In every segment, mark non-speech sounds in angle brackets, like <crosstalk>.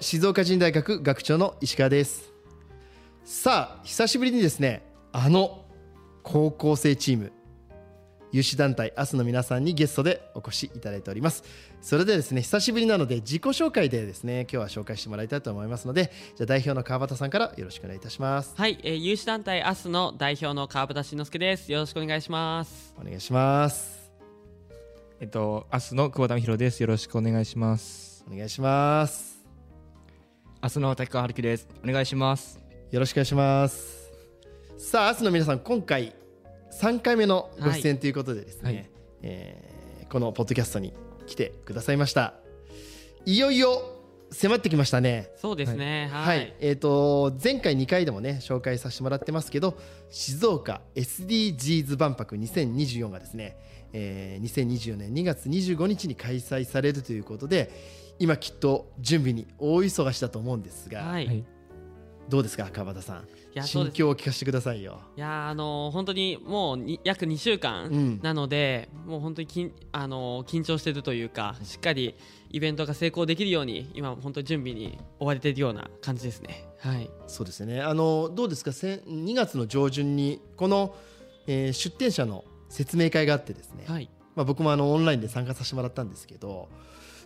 静岡人大学学長の石川ですさあ久しぶりにですねあの高校生チーム有志団体明日の皆さんにゲストでお越しいただいておりますそれでですね久しぶりなので自己紹介でですね今日は紹介してもらいたいと思いますのでじゃあ代表の川端さんからよろしくお願いいたしますはい、えー、有志団体アスの代表の川端慎之介です。よろしくお願いします。お願いしますえっと、明日の久保田美弘です。よろしくお願いします。お願いします明日の滝川春樹です。お願いします。よろしくお願いしますさあ明日の皆さん今回3回目のご出演ということでですね、はいえーこのポッドキャストに来てくださいましたいよいよ迫ってきましたねそうですね。は、はいい。えっ、と前回2回でもね紹介させてもらってますけど静岡 SDGs 万博2024がですね、えー2024年2月25日に開催されるということで今きっと準備に大忙しだと思うんですが、はい。どうですか川端さん？心。境を聞かせてくださいよや、あのー本当にもうに約2週うん間なので、もう本当にきん、あのー緊張してるというか、しっかりイベントが成功できるように、今本当に準備に追われているような感じですね。はい。そうですねあのどうですかせん2月の上旬にこの、えー出展者の説明会があってですね、はい。まあ、僕もあのオンラインで参加させてもらったんですけど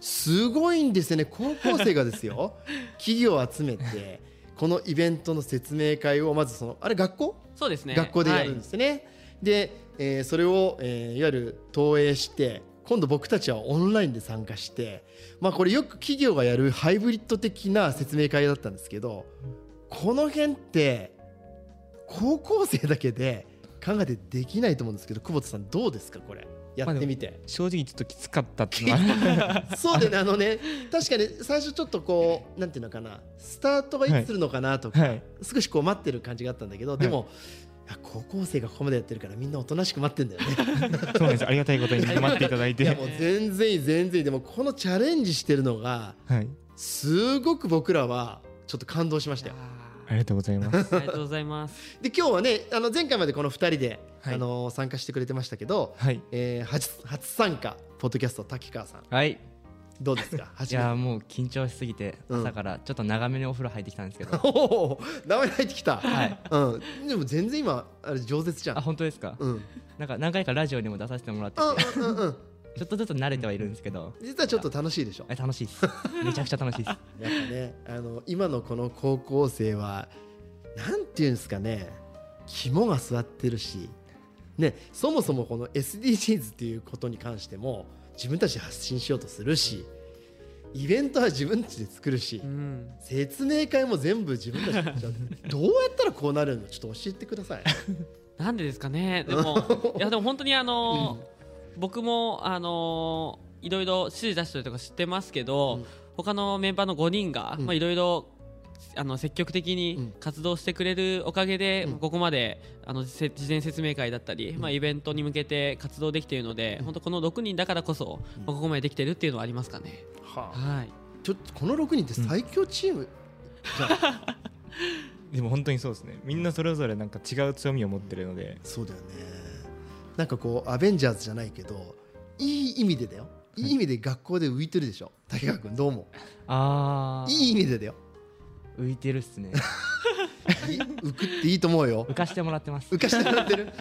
すごいんですよね。高校生がですよ。<laughs> 企業を集めてこのイベントの説明会をまずそのあれ学校、そうですね。学校でやるんですよね。で、えーそれを、えーいわゆる投影して今度僕たちはオンラインで参加して、まあ、これよく企業がやるハイブリッド的な説明会だったんですけどこの辺って高校生だけで考えてできないと思うんですけど久保田さんどうですかこれ？やってみて。正直ちょっときつかったっていうのは <laughs> そうだよねあのね確かに最初ちょっとこうなんていうのかなスタートがいつするのかなとか、はい少しこう待ってる感じがあったんだけど、でもいや高校生がここまでやってるからみんなおとなしく待ってんだよね。そうなんです。ありがたいことに <laughs> 待っていただいて。いやもう全然いい全然いいでもこのチャレンジしてるのがはい。すごく僕らはちょっと感動しましたよ。ありがとうございます。ありがとうございます。で今日はねあの前回までこの2人で、はいあの参加してくれてましたけど、はい。えー初初参加ポッドキャスト滝川さんはい。どうですか？いやーもう緊張しすぎてうん朝からちょっと長めにお風呂入ってきたんですけど。<laughs> おお名前入ってきた、はい。うん、でも全然今あれ饒舌じゃんあ本当ですか？うんなんか何回かラジオにも出させてもらってて、うんうんうんうんちょっとずつ慣れてはいるんですけど、実はちょっと楽しいでしょ？え楽しいです。めちゃくちゃ楽しいです。やっぱねあの今のこの高校生はなんていうんですかね肝が据わってるし、ね、そもそもこの SDGs っていうことに関しても自分たちで発信しようとするしイベントは自分たちで作るしうん。説明会も全部自分たちでどうやったらこうなるの？ちょっと教えてください。<laughs> なんでですかね。でも、<laughs> いやでも本当にあのー僕もあのーいろいろ指示出したりとか知ってますけど、うん。他のメンバーの5人が、うん。まあいろいろあの積極的うん。に活動してくれるおかげで、うん。ここまであのせ事前説明会だったり、まあ、イベントに向けて活動できているので、本当この6人だからこそ、まあここまでできてるっていうのはありますかね。はあ。はい。ちょっとこの6人って最強チーム、<laughs> でも本当にそうですね。みんなそれぞれなんか違う強みを持ってるので。そうだよねなんかこうアベンジャーズじゃないけどいい意味でだよ。い。い意味で学校で浮いてるでしょ。竹川君どうもあー。いい意味でだよ。浮いてるっすね。い <laughs> 浮くっていいと思うよ。浮かしてもらってます。浮。かしてもらってる？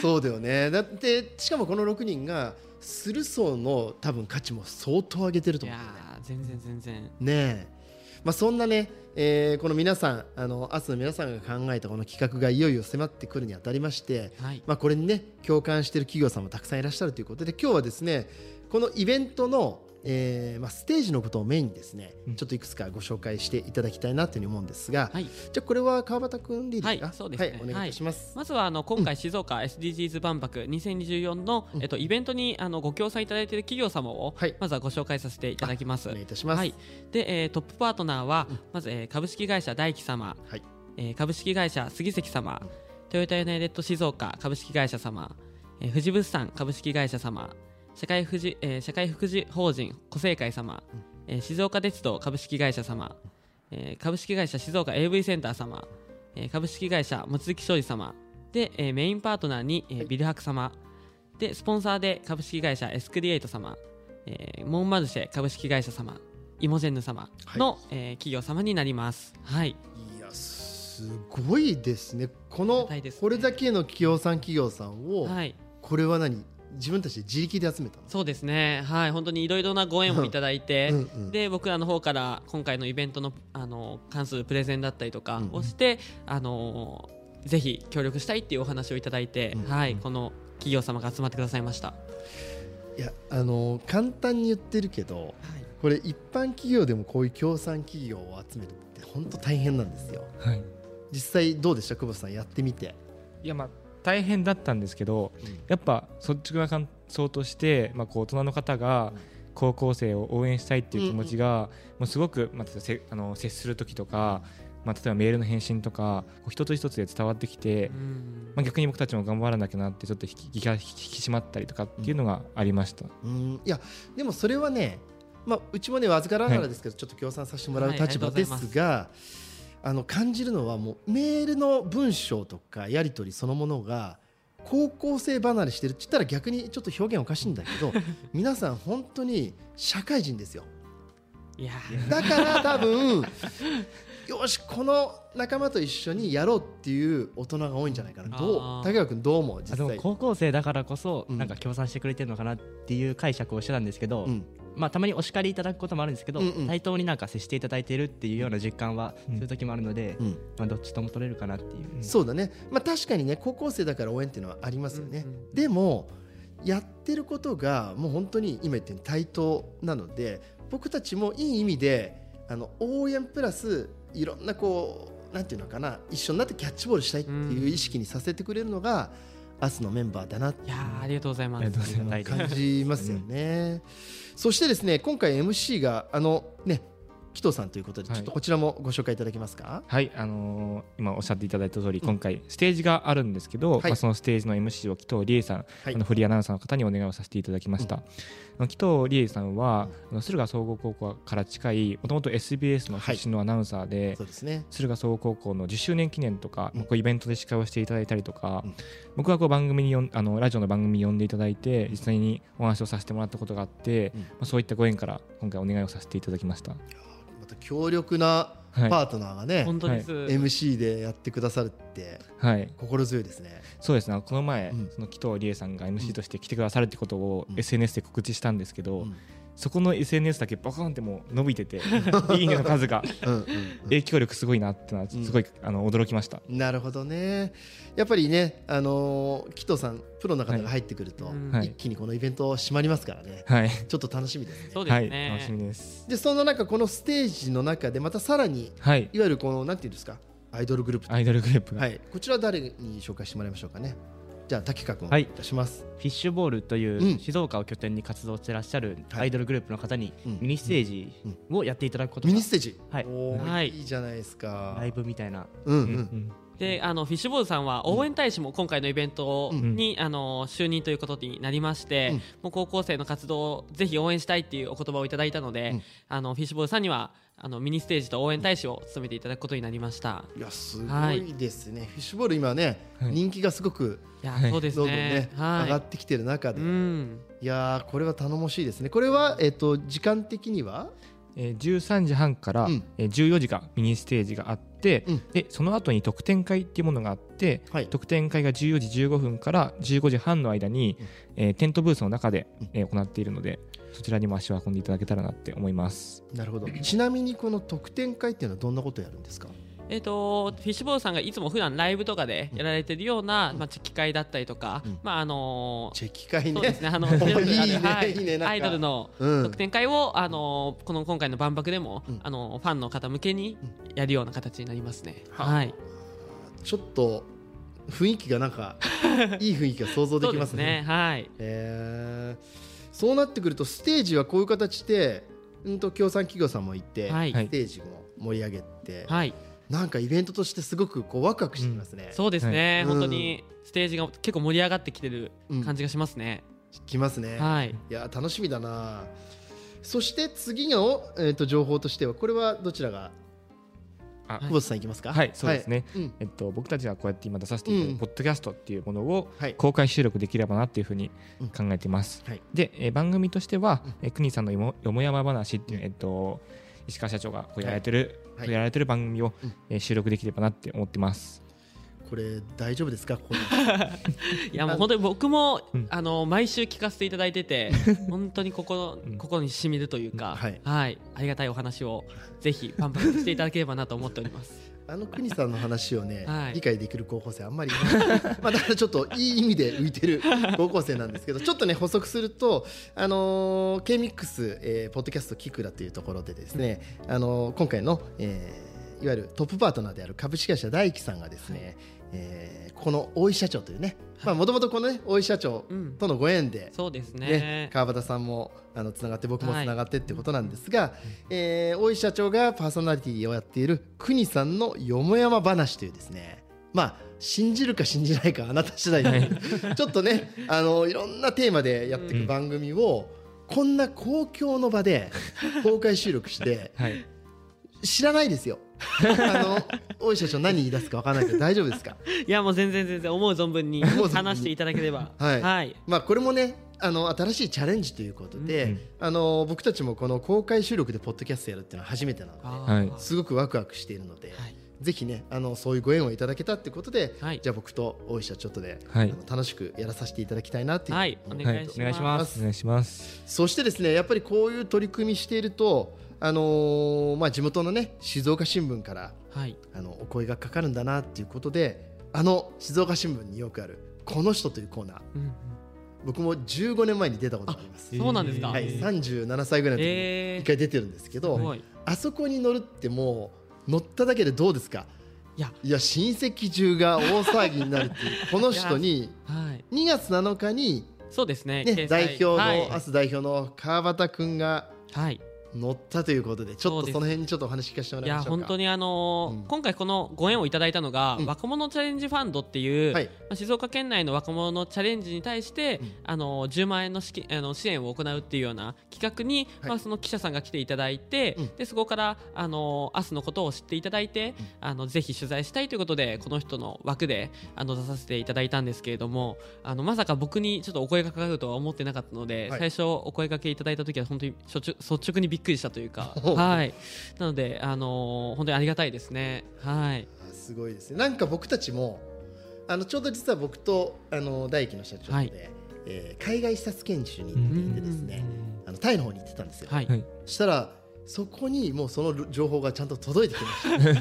そうだよね。だってしかもこの6人がスルソーの多分価値も相当上げてるとい思うんだよね。全然全然。ねえ、まあ、そんなね、えーこの皆さんあの明日の皆さんが考えたこの企画がいよいよ迫ってくるにあたりまして、はい。まあ、これにね共感している企業さんもたくさんいらっしゃるということで今日はですねこのイベントの、えーまあ、ステージのことをメインにですね、うん。ちょっといくつかご紹介していただきたいなというふうに思うんですが、はい。じゃあこれは川端君でいいですかはいそうですね。はい、お願いいたします、まずはあの今回静岡 SDGs 万博2024の、えっと、イベントにあのご協賛いただいている企業様を、はい。まずはご紹介させていただきます。お願いいたします、はい、で、えートップパートナーは、まず、えーー株式会社大輝様、はい。えー株式会社杉関様、トヨタユナイテッド静岡株式会社様、えー富士物産株式会社様社会福祉、えー社会福祉法人湖西会様、えー静岡鉄道株式会社様、えー株式会社静岡 AV センター様、えー株式会社望月商事様で、えーメインパートナーに、えービルハク様でスポンサーで株式会社エスクリエイト様、えーモンマルシェ株式会社様イモジェンヌ様の、えー企業様になります。はい。いやすごいですね。このこれだけの企業さん企業さんを、はい。これは何？自分たちで自力で集めたの？そうですね。はい。本当にいろいろなご縁をいただいて、うんうんで僕らの方から今回のイベントのあの関するプレゼンだったりとかうんをして、あのぜひ協力したいっていうお話をいただいて、うんはい。この企業様が集まってくださいました、いやあの簡単に言ってるけどこれ一般企業でもこういう協賛企業を集めるって本当大変なんですよ。はい。実際どうでした？久保田さんやってみて、いやまあ大変だったんですけどやっぱ率直な感想として、まあ、こう大人の方が高校生を応援したいっていう気持ちが、もうすごく、まあ、せあの接する時とか、まあ、例えばメールの返信とかこう一つ一つで伝わってきて、うん。まあ、逆に僕たちも頑張らなきゃなってちょっと引き引き引き締まったりとかっていうのがありました。うん。いやでもそれはね、まあ、うちもねわずからながらですけど、ちょっと協賛させてもらうはい立場ですが、あの感じるのはもうメールの文章とかやり取りそのものが高校生離れしてるって言ったら逆にちょっと表現おかしいんだけど <laughs> 皆さん本当に社会人ですよ。いや。だから多分よしこの仲間と一緒にやろうっていう大人が多いんじゃないかな。どう？竹川君どう思う？あでも実際高校生だからこそうん。なんか協賛してくれてるのかなっていう解釈をしてたんですけど、うんまあたまにお叱りいただくこともあるんですけど、うんうん。対等になんか接していただいているっていうような実感はうん。する時もあるので、うん。まあどっちとも取れるかなっていう。そうだね、まあ、確かにね高校生だから応援っていうのはありますよね、うんうんでもやってることがもう本当に今言ったように対等なので僕たちもいい意味であの応援プラスいろんなこうなんていうのかな一緒になってキャッチボールしたいっていう意識にさせてくれるのが、アスのメンバーだなっていやーありがとうございます。感じますよね。そしてですね今回 MC があのね紀藤さんということではい。ちょっとこちらもご紹介いただけますか？はい、あのー今おっしゃっていただいた通り、今回ステージがあるんですけど、はい。まあ、そのステージの MC を紀藤理恵さん、はい。あのフリーアナウンサーの方にお願いをさせていただきました、あの紀藤理恵さんは、あの駿河総合高校から近いもともと SBS の出身のアナウンサーで、そうですね。駿河総合高校の10周年記念とか、うん。こうイベントで司会をしていただいたりとか、うん。僕はこう番組によんあのラジオの番組に呼んでいただいて実際にお話をさせてもらったことがあって、うん。まあ、そういったご縁から今回お願いをさせていただきました。また強力なはい。パートナーがね、本当です、MC でやってくださるってはい、心強いですね。そうですね。この前、うん。その紀藤理恵さんが MC として来てくださるってことをうん。SNS で告知したんですけど、うんそこの SNS だけバカンってもう伸びてて <laughs> いいねの数が。うんうん影響力すごいなってのはすごい、あの驚きました。なるほどね。やっぱりね、あのー紀藤さんプロの方が入ってくると、うん。はい。一気にこのイベント閉まりますからね。はい、ちょっと楽しみですね。はい、そうですね、楽しみです。でその中このステージの中でまたさらにはい、いわゆるこのなんていうんですかアイドルグループとアイドルグループが、はい。こちらは誰に紹介してもらいましょうかね。じゃあ竹川君はい。いいたします。フィッシュボールとうん。いう静岡を拠点に活動してらっしゃるはい。アイドルグループの方にうん。ミニステージをやっていただくことがミニステージ？はい。はい。いいじゃないですか。ライブみたいな。うんう。うんんであのフィッシュボールさんは応援大使も今回のイベントに、あの就任ということになりまして、うんもう高校生の活動をぜひ応援したいっていうお言葉をいただいたので、うんあのフィッシュボールさんにはあのミニステージと応援大使を務めていただくことになりました。いやすごいですね。フィッシュボール今ね、はい人気がすごくいや、はいそうですどんどんねね。上がはってきてる中い。で、うん。いやーこれは頼もしいですね。これはえっ、と時間的には？えー、13時半から、うんえー14時がミニステージがあって、うんでその後に特典会っていうものがあって、はい特典会が14時15分から15時半の間に、うんえーテントブースの中でうん、えー行っているのでそちらにも足を運んでいただけたらなって思います。なるほど。ちなみにこの特典会っていうのはどんなことをやるんですか？えっ、とフィッシュボールさんがいつも普段ライブとかでやられてるような、まあチェキ会だったりとか、うんまああのチェキ会ねそうです。ね。あの、<laughs> ねアイドルのうん特典会を、あのこの今回の万博でも、うんあのファンの方向けにやるような形になりますね。ははい。ちょっと雰囲気がなんか <laughs> いい雰囲気が想像できますすね。ね。はい。えーそうなってくるとステージはこういう形で、うんと協賛企業さんもいて、はいステージも盛り上げて、はいなんかイベントとしてすごくこうワクワクしてきますね、そうですね、はい。本当にステージが結構盛り上がってきてる感じがしますね、きますね、はい。いや楽しみだな。そして次の、えー、と情報としてはこれはどちらが？あ久保田さんいきますか？はいそうですね、はい。うん。えっと、僕たちはこうやって今出させていただいうん。てポッドキャストっていうものをはい。公開収録できればなっていうふうに考えています、はい。で、えー番組としてはうん「えー国さんのよもよもやま話」っていう、えっと、石川社長がこうやられてる、はい。やられてる番組を、うん。えー収録できればなって思ってます。これ大丈夫ですか？ここ。で <laughs> いやもう本当に僕も、うん。あの毎週聞かせていただいてて <laughs> 本当にここうん。ここにしみるというか、はい。はい、ありがたいお話をぜひパンパンしていただければなと思っております。あの国さんの話をね、<laughs> はい。理解できる高校生あんまり <laughs> まあだからちょっといい意味で浮いてる高校生なんですけど <laughs> ちょっとね補足するとあのー、K-MIX、えー、ポッドキャストキクラというところでですね、あのー今回の、えーいわゆるトップパートナーである株式会社大輝さんがですね、えーここの大井社長というねもともとこのね大井社長うん、とのご縁で、そうですね。ね、川端さんもあのつながって僕もつながってってことなんですが、えー大井社長がパーソナリティをやっている国さんのよもやま話というですねまあ信じるか信じないかあなた次第で <laughs> ちょっとねあのいろんなテーマでやっていく番組を、こんな公共の場で公開収録してはい。知らないですよ。あの大井社長何言い出すか分からないけど大丈夫ですか？<laughs> いやもう全然全然思う存分に <laughs> 話していただければ。はい。はい、まあこれもねあの新しいチャレンジということで、うんあの僕たちもこの公開収録でポッドキャストやるっていうのは初めてなのですごくワクワクしているので、はい。ぜひねあのそういうご縁をいただけたってことで、はい。じゃあ僕と大石はちょっとで、はい。楽しくやらさせていただきたいなっていう、はい。お願いします。お願いします。そしてですねやっぱりこういう取り組みしていると、あのーまあ、地元のね静岡新聞からはい。あのお声がかかるんだなっていうことであの静岡新聞によくある「この人」というコーナー。うんうん。僕も15年前に出たことがあります。そうなんですか、はい、37歳ぐらいの時にえー。一回出てるんですけど、すごい。あそこに乗るってもう乗っただけでどうですか？いや。いや親戚中が大騒ぎになるっていう <laughs> この人にはい。2月7日に、そうですねね、代表の、はい。明日代表の川端君がはい乗ったということでちょっとその辺にちょっとお話聞かせてもいらいましょうか。や本当にあのーうん。今回このご縁をいただいたのが、うん。若者チャレンジファンドっていう、はい。まあ、静岡県内の若者のチャレンジに対して、うん。あの10万円のあの支援を行うっていうような企画に、はい。まあ、その記者さんが来ていただいて、うん。でそこからあの明日のことを知っていただいて、あのぜひ取材したいということでこの人の枠であの出させていただいたんですけれどもあのまさか僕にちょっとお声がかかるとは思ってなかったので、はい。最初お声掛けいただいた時は本当に率直率直にびっくりしたというか <laughs> おはい。なのであの本当にありがたいですね。はい。あすごいですね。なんか僕たちもあのちょうど実は僕とあの大輝の社長で、はい。えー海外視察研修に行っていてですね、あのタイの方に行ってたんですよ、はい、はい。そしたらそこにもうその情報がちゃんと届いてきまし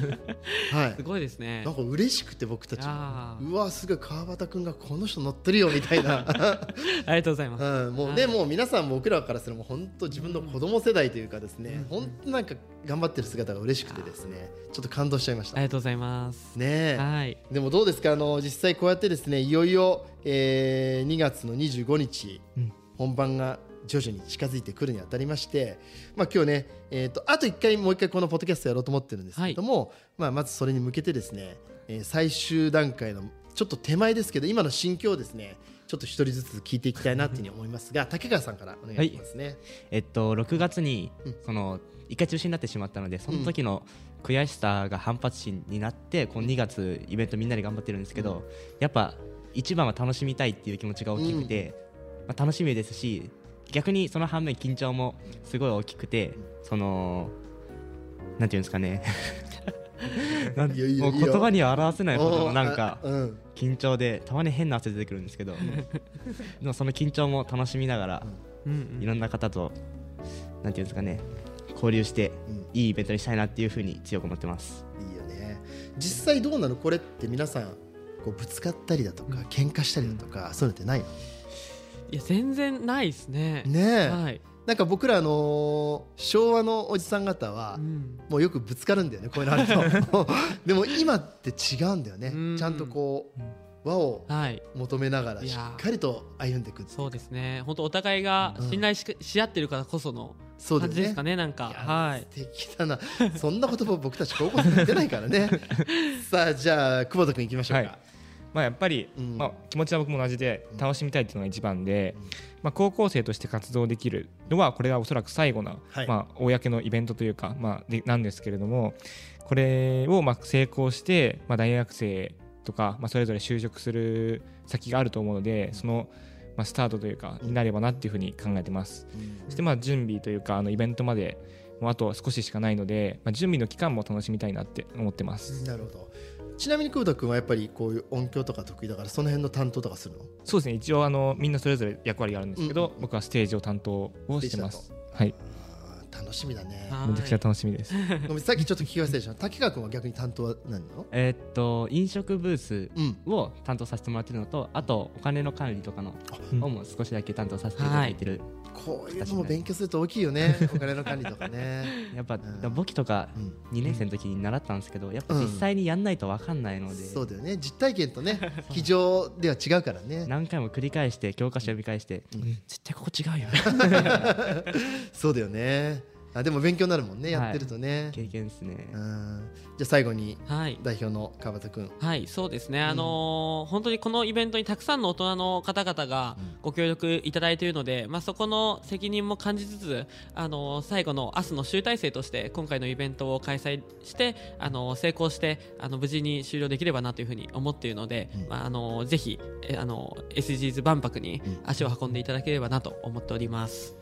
た。<laughs> はい。すごいですね。なんか嬉しくて僕たちうわすごい川端君がこの人乗ってるよみたいな、<laughs> ありがとうございます。うん、もうね、はい。もう皆さん僕らからすると本当自分の子供世代というかですね、本当なんか頑張ってる姿が嬉しくてですねちょっと感動しちゃいました。ありがとうございます。ねえ。はい。でもどうですか？あの実際こうやってですねいよいよ、えー2月の25日、うん。本番が徐々に近づいてくるにあたりまして、まあ、今日ね、えー、とあと1回もう1回このポッドキャストやろうと思ってるんですけれども、まあ、まずそれに向けてですね、えー最終段階のちょっと手前ですけど今の心境をですねちょっと一人ずつ聞いていきたいなというふうに思いますが竹川さんからお願いしますね。えっと6月にうんその一回中止になってしまったのでその時の悔しさが反発心になってこの2月イベントみんなで頑張ってるんですけどやっぱ一番は楽しみたいっていう気持ちが大きくて、まあ、楽しみですし逆にその反面緊張もすごい大きくてそのなんていうんですかね。な <laughs> んいいよいいよもう言葉には表せないほどのなんか緊張でたまに変な汗出てくるんですけど <laughs> でもその緊張も楽しみながらうん。いろんな方となんていうんですかね交流してうん。いいイベントにしたいなっていうふうに強く思ってます。いいよね。実際どうなの？これって皆さんこうぶつかったりだとか喧嘩したりだとか、そういうのってないの？いや全然ないですね。ねえ、はい。なんか僕らあのー昭和のおじさん方はうん。もうよくぶつかるんだよねこういうのあると。<laughs> <laughs> でも今って違うんだよね。うん。ちゃんとこう和をはい。求めながらしっかりと歩んでいく。そうですね。本当お互いが信頼し,、し合ってるからこその感じですかねなんか。はい。素敵だな。そんな言葉僕たち高校生出ないからね。<laughs> さあじゃあ久保田君いきましょうか、はいまあ、やっぱり、うん。まあ、気持ちは僕も同じで楽しみたいっていうのが一番で、まあ、高校生として活動できるのはこれはおそらく最後の、はい。まあ、公のイベントというか、まあ、でなんですけれどもこれをまあ成功して、まあ、大学生とか、まあ、それぞれ就職する先があると思うのでその、まあ、スタートというかになればなっていうふうに考えてます。そしてまあ準備というかあのイベントまでもうあと少ししかないので、まあ、準備の期間も楽しみたいなって思ってます。なるほどちなみに久保田君はやっぱりこういう音響とか得意だからその辺の担当とかするの？そうですね。一応あのみんなそれぞれ役割があるんですけど、うん。僕はステージを担当をしてます。はい。楽しみだね。はい。めちゃくちゃ楽しみです。さっきちょっと聞き忘れてた滝川君は逆に担当は何なの？えーっと飲食ブースうん。を担当させてもらってるのとあとお金の管理とかのうん。方も少しだけ担当させていただいてる、こういうのも勉強すると大きいよね <laughs> お金の管理とかね。やっぱ、ん。簿記とかうん。2年生の時に習ったんですけどやっぱうん。実際にやんないと分かんないので、そうだよね。実体験とね <laughs> 机上では違うからね。何回も繰り返して教科書読み返して、うん。絶対ここ違うよ <laughs> そうだよねあでも勉強になるもんねはい。やってるとね、経験ですね。うん。じゃあ最後にはい。代表の川端君はい、そうですね、あのー本当にこのイベントにたくさんの大人の方々がご協力いただいているので、まあ、そこの責任も感じつつ、あのー最後の明日の集大成として今回のイベントを開催して、あのー成功してあの無事に終了できればなというふうに思っているので、うん。まああのーぜひ、えあのー SDGs 万博にうん。足を運んでいただければなと思っております。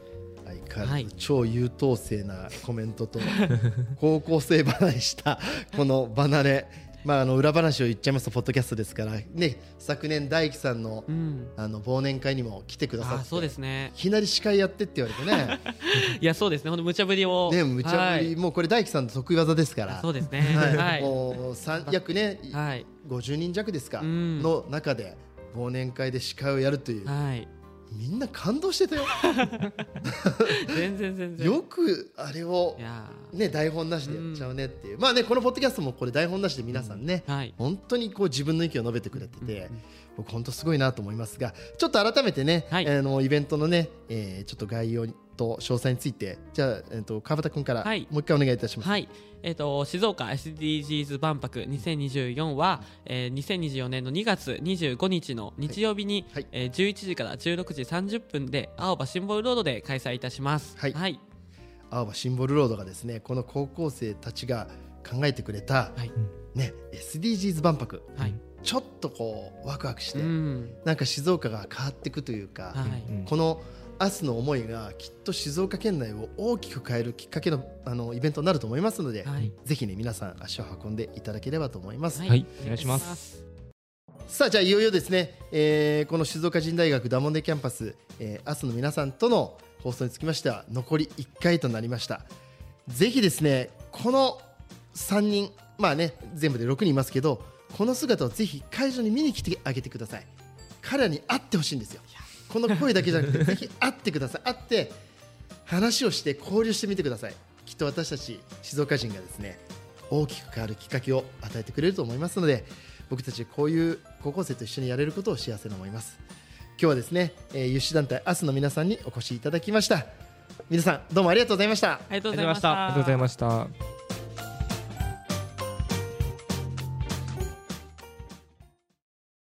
相変わらはい。ず超優等生なコメントと <laughs> 高校生離れしたこの離れ。まああの裏話を言っちゃいますとポッドキャストですからね昨年大樹さんのうん、あの忘年会にも来てくださってあそうですね。いきなり司会やってって言われてね。<laughs> いやそうですね。本当無茶ぶりを。ね無茶ぶり、はい。もうこれ大樹さんの得意技ですから。そうですね。はい。はい。もう三約ねはい。50人弱ですか、うん。の中で忘年会で司会をやるという、はいみんな感動してたよ。全然全然。よくあれをね台本なしでやっちゃうねっていう、まあねこのポッドキャストもこれ台本なしで皆さんね、ーはい。本当にこう自分の意見を述べてくれてて、僕本当すごいなと思いますがちょっと改めてね、はい。あのイベントのね、えーちょっと概要と詳細についてじゃあ、えー、と川端君からもうはい一回お願いいたします。はい、えっ、と静岡 SDGs 万博2024は、えー、2024年の2月25日の日曜日に、はい。えー11時から16時30分で青葉シンボルロードで開催いたします。はい。はい、青葉シンボルロードがですねこの高校生たちが考えてくれた、はい。ね、SDGs 万博、はい。ちょっとこうワクワクして、うん。なんか静岡が変わっていくというか、はい。うん。この明日の思いがきっと静岡県内を大きく変えるきっかけのあのイベントになると思いますので、はい。ぜひね皆さん足を運んでいただければと思います。はいはいお願いします。さあじゃあいよいよですね、えーこの静岡人大学ダモンデキャンパス、えー、明日の皆さんとの放送につきましては残り1回となりました。ぜひですねこの3人まあね全部で6人いますけどこの姿をぜひ会場に見に来てあげてください。彼らに会ってほしいんですよこの声だけじゃなくて <laughs> ぜひ会ってください。会って話をして交流してみてください。きっと私たち静岡人がですね大きく変わるきっかけを与えてくれると思いますので僕たちこういう高校生と一緒にやれることを幸せに思います。今日はですね、えー、有志団体明日の皆さんにお越しいただきました。皆さんどうもありがとうございました。ありがとうございました。ありがとうございました